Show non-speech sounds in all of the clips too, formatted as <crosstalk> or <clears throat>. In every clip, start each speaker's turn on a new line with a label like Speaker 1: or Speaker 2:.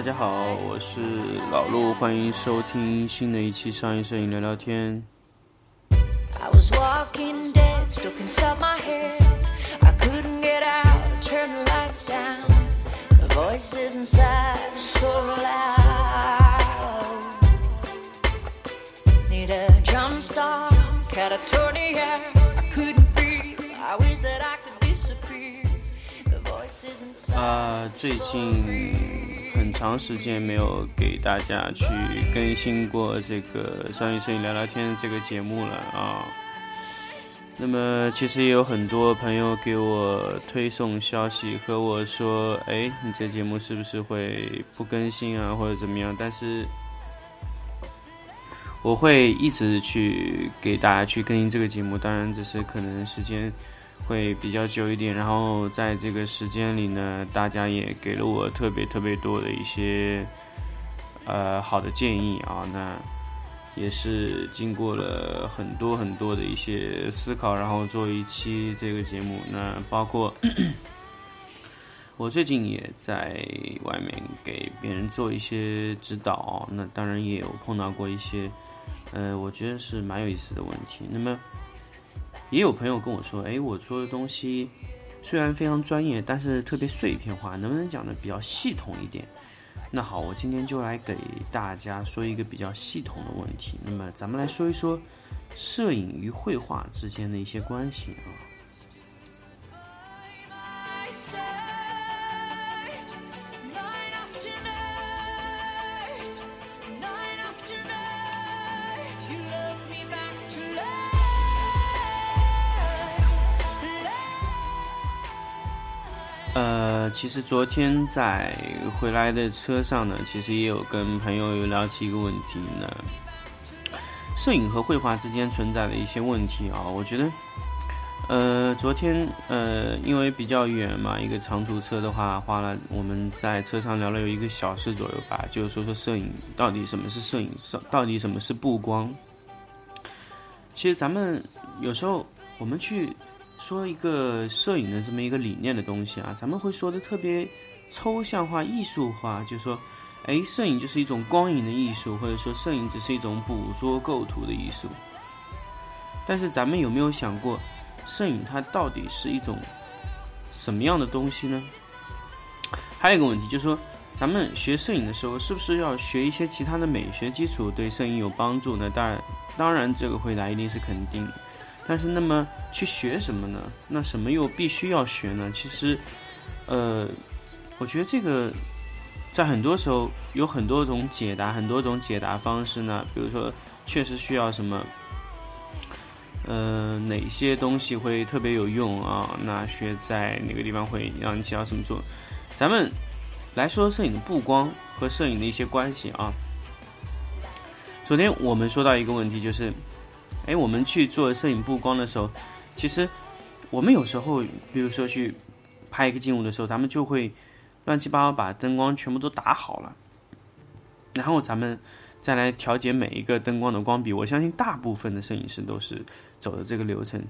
Speaker 1: 大家好，我是老陆，欢迎收听新的一期商业摄影聊聊天。啊，最近。长时间没有给大家去更新过这个商业摄影聊聊天这个节目了啊。那么其实也有很多朋友给我推送消息和我说，哎，你这节目是不是会不更新啊，或者怎么样？但是我会一直去给大家去更新这个节目，当然只是可能时间会比较久一点。然后在这个时间里呢，大家也给了我特别特别多的一些呃好的建议啊，那也是经过了很多很多的一些思考，然后做一期这个节目。那包括 <clears throat> 我最近也在外面给别人做一些指导，那当然也有碰到过一些呃，我觉得是蛮有意思的问题。那么也有朋友跟我说，哎，我说的东西虽然非常专业，但是特别碎片化，能不能讲的比较系统一点？那好，我今天就来给大家说一个比较系统的问题。那么咱们来说一说摄影与绘画之间的一些关系啊。其实昨天在回来的车上呢，其实也有跟朋友有聊起一个问题呢，摄影和绘画之间存在的一些问题啊，我觉得，呃，昨天呃，因为比较远嘛，一个长途车的话，花了我们在车上聊了有一个小时左右吧，就是说说摄影到底什么是摄影，到底什么是布光。其实咱们有时候我们去说一个摄影的这么一个理念的东西啊，咱们会说的特别抽象化、艺术化，就说，哎，摄影就是一种光影的艺术，或者说摄影只是一种捕捉构图的艺术。但是咱们有没有想过，摄影它到底是一种什么样的东西呢？还有一个问题就是说，咱们学摄影的时候，是不是要学一些其他的美学基础，对摄影有帮助呢？当然，当然，这个回答一定是肯定。但是，那么去学什么呢？那什么又必须要学呢？其实，呃，我觉得这个在很多时候有很多种解答，很多种解答方式呢。比如说，确实需要什么，呃，哪些东西会特别有用啊？那学在哪个地方会让你起到什么作用？咱们来说摄影的布光和摄影的一些关系啊。昨天我们说到一个问题，就是，哎，我们去做摄影布光的时候，其实我们有时候，比如说去拍一个静物的时候，咱们就会乱七八糟把灯光全部都打好了，然后咱们再来调节每一个灯光的光比。我相信大部分的摄影师都是走的这个流程。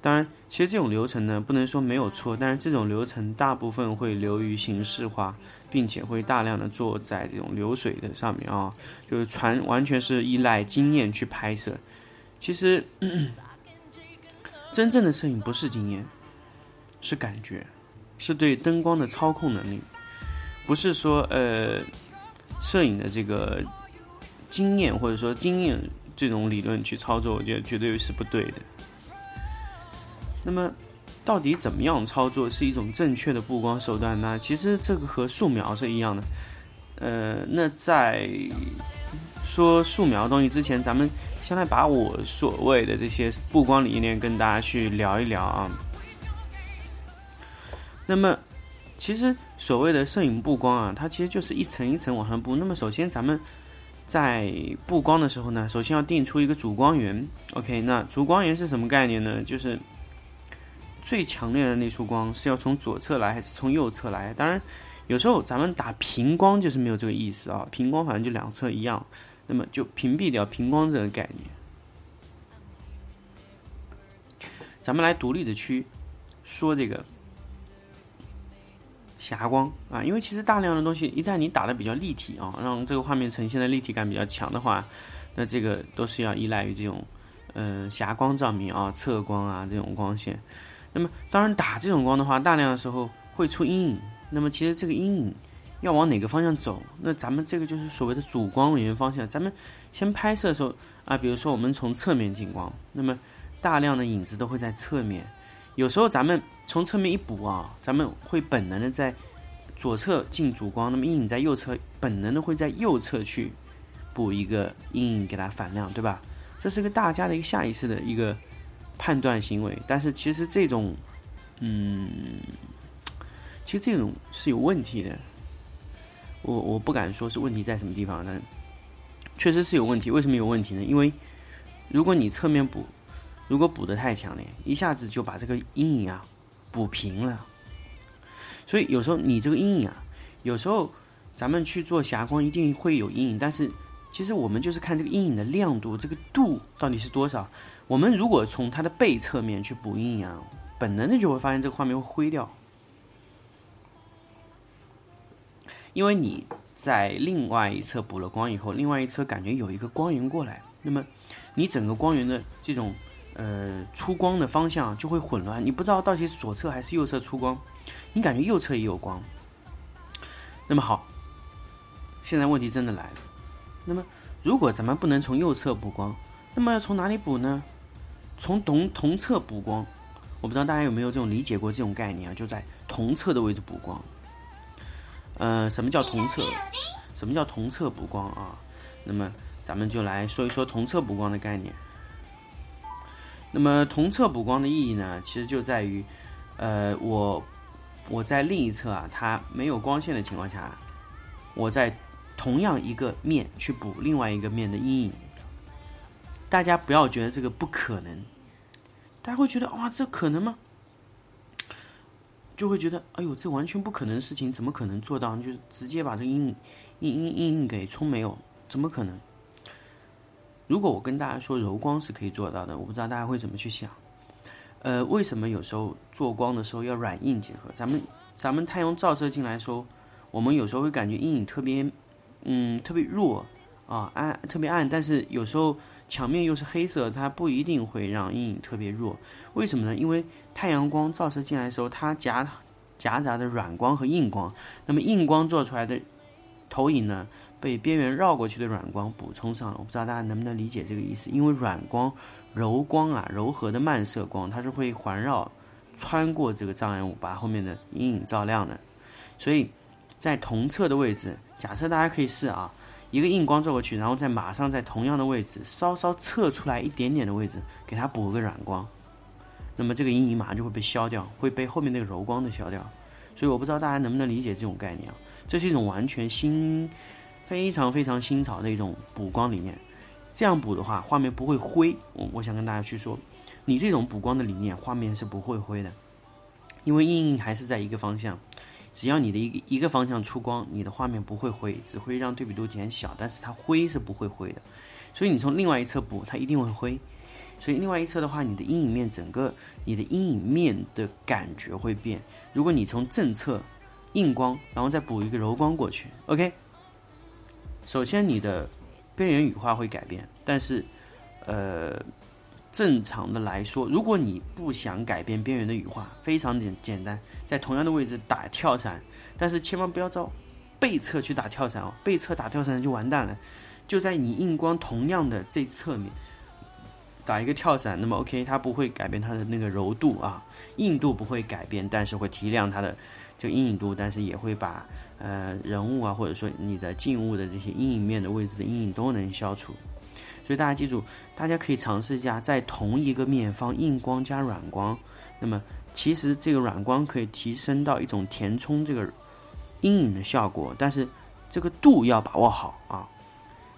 Speaker 1: 当然，其实这种流程呢，不能说没有错，但是这种流程大部分会流于形式化，并且会大量的做在这种流水的上面啊，就是传完全是依赖经验去拍摄。其实，<clears throat> 真正的摄影不是经验，是感觉，是对灯光的操控能力，不是说呃，摄影的这个经验或者说经验这种理论去操作，我觉得绝对是不对的。那么，到底怎么样操作是一种正确的布光手段呢？其实这个和素描是一样的。呃，那在说素描东西之前，咱们先来把我所谓的这些布光理念跟大家去聊一聊啊。那么，其实所谓的摄影布光啊，它其实就是一层一层往上布。那么，首先咱们在布光的时候呢，首先要定出一个主光源。OK，那主光源是什么概念呢？就是最强烈的那束光是要从左侧来还是从右侧来？当然，有时候咱们打平光就是没有这个意思啊，平光反正就两侧一样，那么就屏蔽掉平光这个概念。咱们来独立的去说这个霞光啊，因为其实大量的东西一旦你打的比较立体啊，让这个画面呈现的立体感比较强的话，那这个都是要依赖于这种嗯霞光照明啊、侧光啊这种光线。那么当然打这种光的话，大量的时候会出阴影。那么其实这个阴影要往哪个方向走？那咱们这个就是所谓的主光源方向。咱们先拍摄的时候啊，比如说我们从侧面进光，那么大量的影子都会在侧面。有时候咱们从侧面一补啊，咱们会本能的在左侧进主光，那么阴影在右侧，本能的会在右侧去补一个阴影给它反亮，对吧？这是个大家的一个下意识的一个判断行为，但是其实这种，嗯，其实这种是有问题的。我我不敢说是问题在什么地方，但确实是有问题。为什么有问题呢？因为如果你侧面补。如果补的太强烈，一下子就把这个阴影啊补平了。所以有时候你这个阴影啊，有时候咱们去做霞光一定会有阴影，但是其实我们就是看这个阴影的亮度，这个度到底是多少。我们如果从它的背侧面去补阴影啊，本能的就会发现这个画面会灰掉，因为你在另外一侧补了光以后，另外一侧感觉有一个光源过来，那么你整个光源的这种。呃，出光的方向就会混乱，你不知道到底是左侧还是右侧出光，你感觉右侧也有光。那么好，现在问题真的来了。那么如果咱们不能从右侧补光，那么要从哪里补呢？从同同侧补光。我不知道大家有没有这种理解过这种概念啊？就在同侧的位置补光。呃，什么叫同侧？什么叫同侧补光啊？那么咱们就来说一说同侧补光的概念。那么同侧补光的意义呢，其实就在于，呃，我我在另一侧啊，它没有光线的情况下，我在同样一个面去补另外一个面的阴影。大家不要觉得这个不可能，大家会觉得哇，这可能吗？就会觉得哎呦，这完全不可能的事情，怎么可能做到？就是直接把这个阴影阴阴阴影给冲没有，怎么可能？如果我跟大家说柔光是可以做到的，我不知道大家会怎么去想。呃，为什么有时候做光的时候要软硬结合？咱们咱们太阳照射进来时候，我们有时候会感觉阴影特别，嗯，特别弱啊，暗特别暗。但是有时候墙面又是黑色，它不一定会让阴影特别弱。为什么呢？因为太阳光照射进来的时候，它夹夹杂着软光和硬光。那么硬光做出来的投影呢？被边缘绕过去的软光补充上了，我不知道大家能不能理解这个意思。因为软光、柔光啊，柔和的漫射光，它是会环绕、穿过这个障碍物，把后面的阴影照亮的。所以在同侧的位置，假设大家可以试啊，一个硬光照过去，然后再马上在同样的位置，稍稍侧出来一点点的位置，给它补个软光，那么这个阴影马上就会被消掉，会被后面那个柔光的消掉。所以我不知道大家能不能理解这种概念啊？这是一种完全新。非常非常新潮的一种补光理念，这样补的话，画面不会灰。我我想跟大家去说，你这种补光的理念，画面是不会灰的，因为阴影还是在一个方向，只要你的一个一个方向出光，你的画面不会灰，只会让对比度减小，但是它灰是不会灰的。所以你从另外一侧补，它一定会灰。所以另外一侧的话，你的阴影面整个你的阴影面的感觉会变。如果你从正侧硬光，然后再补一个柔光过去，OK。首先，你的边缘羽化会改变，但是，呃，正常的来说，如果你不想改变边缘的羽化，非常简简单，在同样的位置打跳伞，但是千万不要照背侧去打跳伞哦，背侧打跳伞就完蛋了。就在你硬光同样的这侧面打一个跳伞，那么 OK，它不会改变它的那个柔度啊，硬度不会改变，但是会提亮它的就阴影度，但是也会把。呃，人物啊，或者说你的静物的这些阴影面的位置的阴影都能消除，所以大家记住，大家可以尝试一下，在同一个面方硬光加软光，那么其实这个软光可以提升到一种填充这个阴影的效果，但是这个度要把握好啊，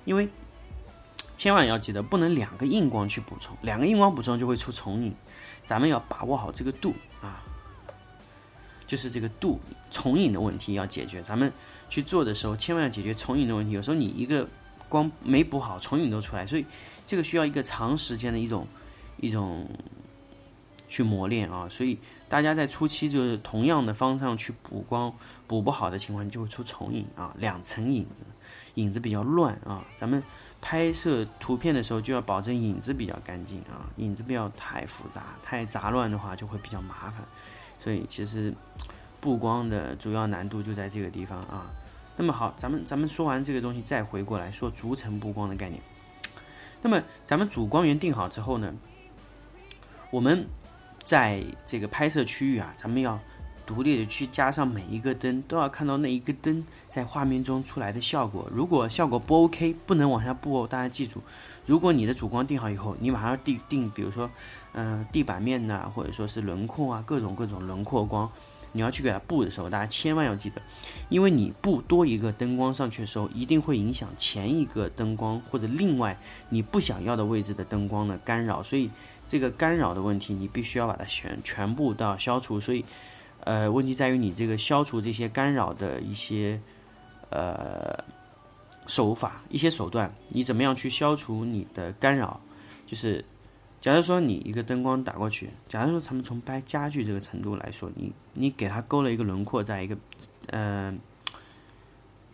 Speaker 1: 因为千万要记得不能两个硬光去补充，两个硬光补充就会出重影，咱们要把握好这个度啊。就是这个度重影的问题要解决，咱们去做的时候千万要解决重影的问题。有时候你一个光没补好，重影都出来，所以这个需要一个长时间的一种一种去磨练啊。所以大家在初期就是同样的方向去补光，补不好的情况就会出重影啊，两层影子，影子比较乱啊。咱们拍摄图片的时候就要保证影子比较干净啊，影子不要太复杂、太杂乱的话就会比较麻烦。所以其实布光的主要难度就在这个地方啊。那么好，咱们咱们说完这个东西，再回过来说逐层布光的概念。那么咱们主光源定好之后呢，我们在这个拍摄区域啊，咱们要独立的去加上每一个灯，都要看到那一个灯在画面中出来的效果。如果效果不 OK，不能往下布哦。大家记住，如果你的主光定好以后，你马上定定，比如说，嗯，地板面呐，或者说是轮廓啊，各种各种轮廓光。你要去给它布的时候，大家千万要记得，因为你布多一个灯光上去的时候，一定会影响前一个灯光或者另外你不想要的位置的灯光的干扰，所以这个干扰的问题你必须要把它全全部都要消除。所以，呃，问题在于你这个消除这些干扰的一些呃手法、一些手段，你怎么样去消除你的干扰？就是。假如说你一个灯光打过去，假如说咱们从拍家具这个程度来说，你你给它勾了一个轮廓在一个，嗯，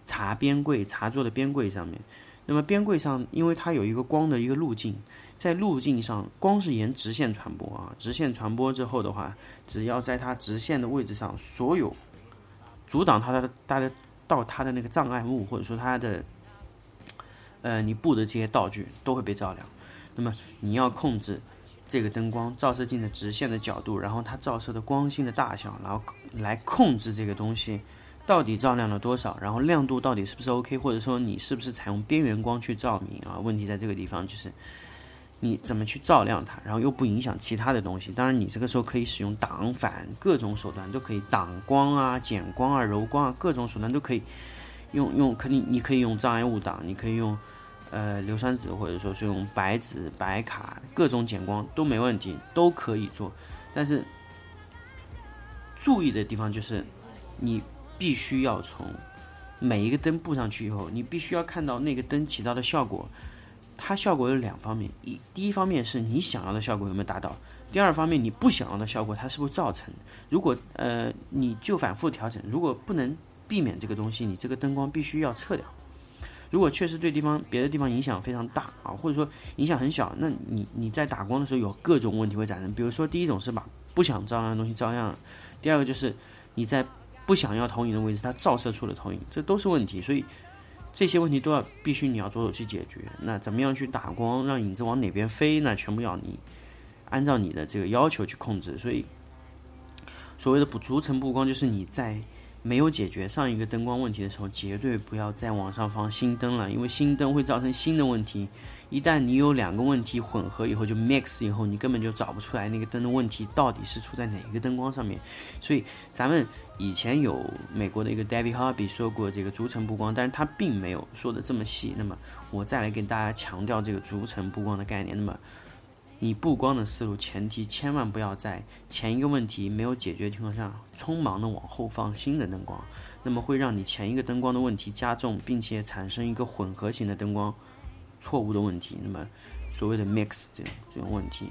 Speaker 1: 茶边柜茶座的边柜上面，那么边柜上因为它有一个光的一个路径，在路径上光是沿直线传播啊，直线传播之后的话，只要在它直线的位置上，所有阻挡它的大家到它的那个障碍物或者说它的，呃，你布的这些道具都会被照亮。那么你要控制这个灯光照射镜的直线的角度，然后它照射的光芯的大小，然后来控制这个东西到底照亮了多少，然后亮度到底是不是 OK，或者说你是不是采用边缘光去照明啊？问题在这个地方，就是你怎么去照亮它，然后又不影响其他的东西。当然，你这个时候可以使用挡反各种手段都可以挡光啊、减光啊、柔光啊，各种手段都可以用用。肯定你可以用障碍物挡，你可以用。呃，硫酸纸或者说是用白纸、白卡，各种减光都没问题，都可以做。但是注意的地方就是，你必须要从每一个灯布上去以后，你必须要看到那个灯起到的效果。它效果有两方面，一第一方面是你想要的效果有没有达到，第二方面你不想要的效果它是不是造成。如果呃你就反复调整，如果不能避免这个东西，你这个灯光必须要撤掉。如果确实对地方别的地方影响非常大啊，或者说影响很小，那你你在打光的时候有各种问题会产生。比如说，第一种是把不想照亮的东西照亮，第二个就是你在不想要投影的位置它照射出了投影，这都是问题。所以这些问题都要必须你要着手去解决。那怎么样去打光让影子往哪边飞？那全部要你按照你的这个要求去控制。所以所谓的补逐层布光就是你在。没有解决上一个灯光问题的时候，绝对不要再往上放新灯了，因为新灯会造成新的问题。一旦你有两个问题混合以后，就 mix 以后，你根本就找不出来那个灯的问题到底是出在哪一个灯光上面。所以咱们以前有美国的一个 David Harvey 说过这个逐层布光，但是他并没有说的这么细。那么我再来给大家强调这个逐层布光的概念。那么你布光的思路前提，千万不要在前一个问题没有解决的情况下，匆忙的往后放新的灯光，那么会让你前一个灯光的问题加重，并且产生一个混合型的灯光错误的问题。那么所谓的 mix 这种这种问题，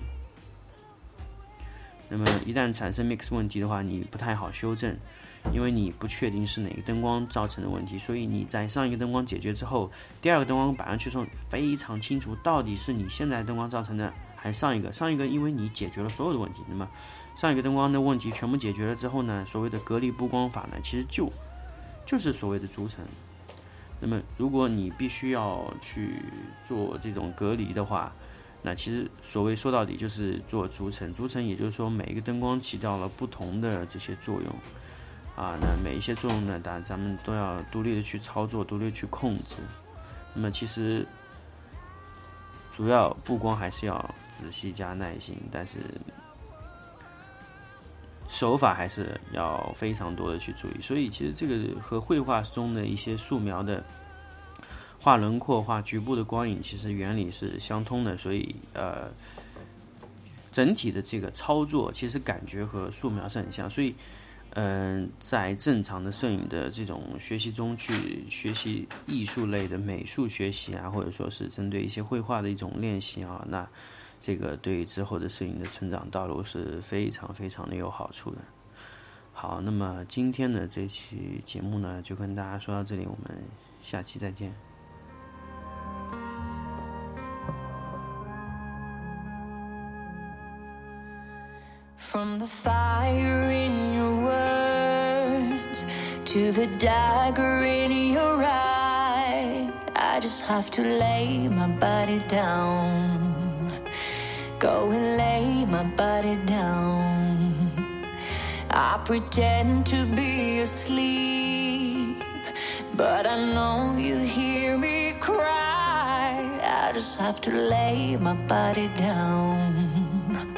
Speaker 1: 那么一旦产生 mix 问题的话，你不太好修正，因为你不确定是哪个灯光造成的问题，所以你在上一个灯光解决之后，第二个灯光摆上去之后非常清楚，到底是你现在灯光造成的。还上一个，上一个，因为你解决了所有的问题，那么上一个灯光的问题全部解决了之后呢，所谓的隔离布光法呢，其实就就是所谓的逐层。那么如果你必须要去做这种隔离的话，那其实所谓说到底就是做逐层。逐层也就是说每一个灯光起到了不同的这些作用啊，那每一些作用呢，当然咱们都要独立的去操作，独立去控制。那么其实。主要布光还是要仔细加耐心，但是手法还是要非常多的去注意。所以其实这个和绘画中的一些素描的画轮廓、画局部的光影，其实原理是相通的。所以呃，整体的这个操作其实感觉和素描是很像。所以。嗯，在正常的摄影的这种学习中去学习艺术类的美术学习啊，或者说是针对一些绘画的一种练习啊，那这个对之后的摄影的成长道路是非常非常的有好处的好那么今天的这期节目呢就跟大家说到这里我们下期再见
Speaker 2: from the fire in your words to the dagger in your eye, i just have to lay my body down Go and lay my body down. I pretend to be asleep, but I know you hear me cry. I just have to lay my body down.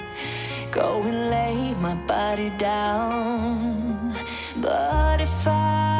Speaker 2: Go and lay my body down. But if I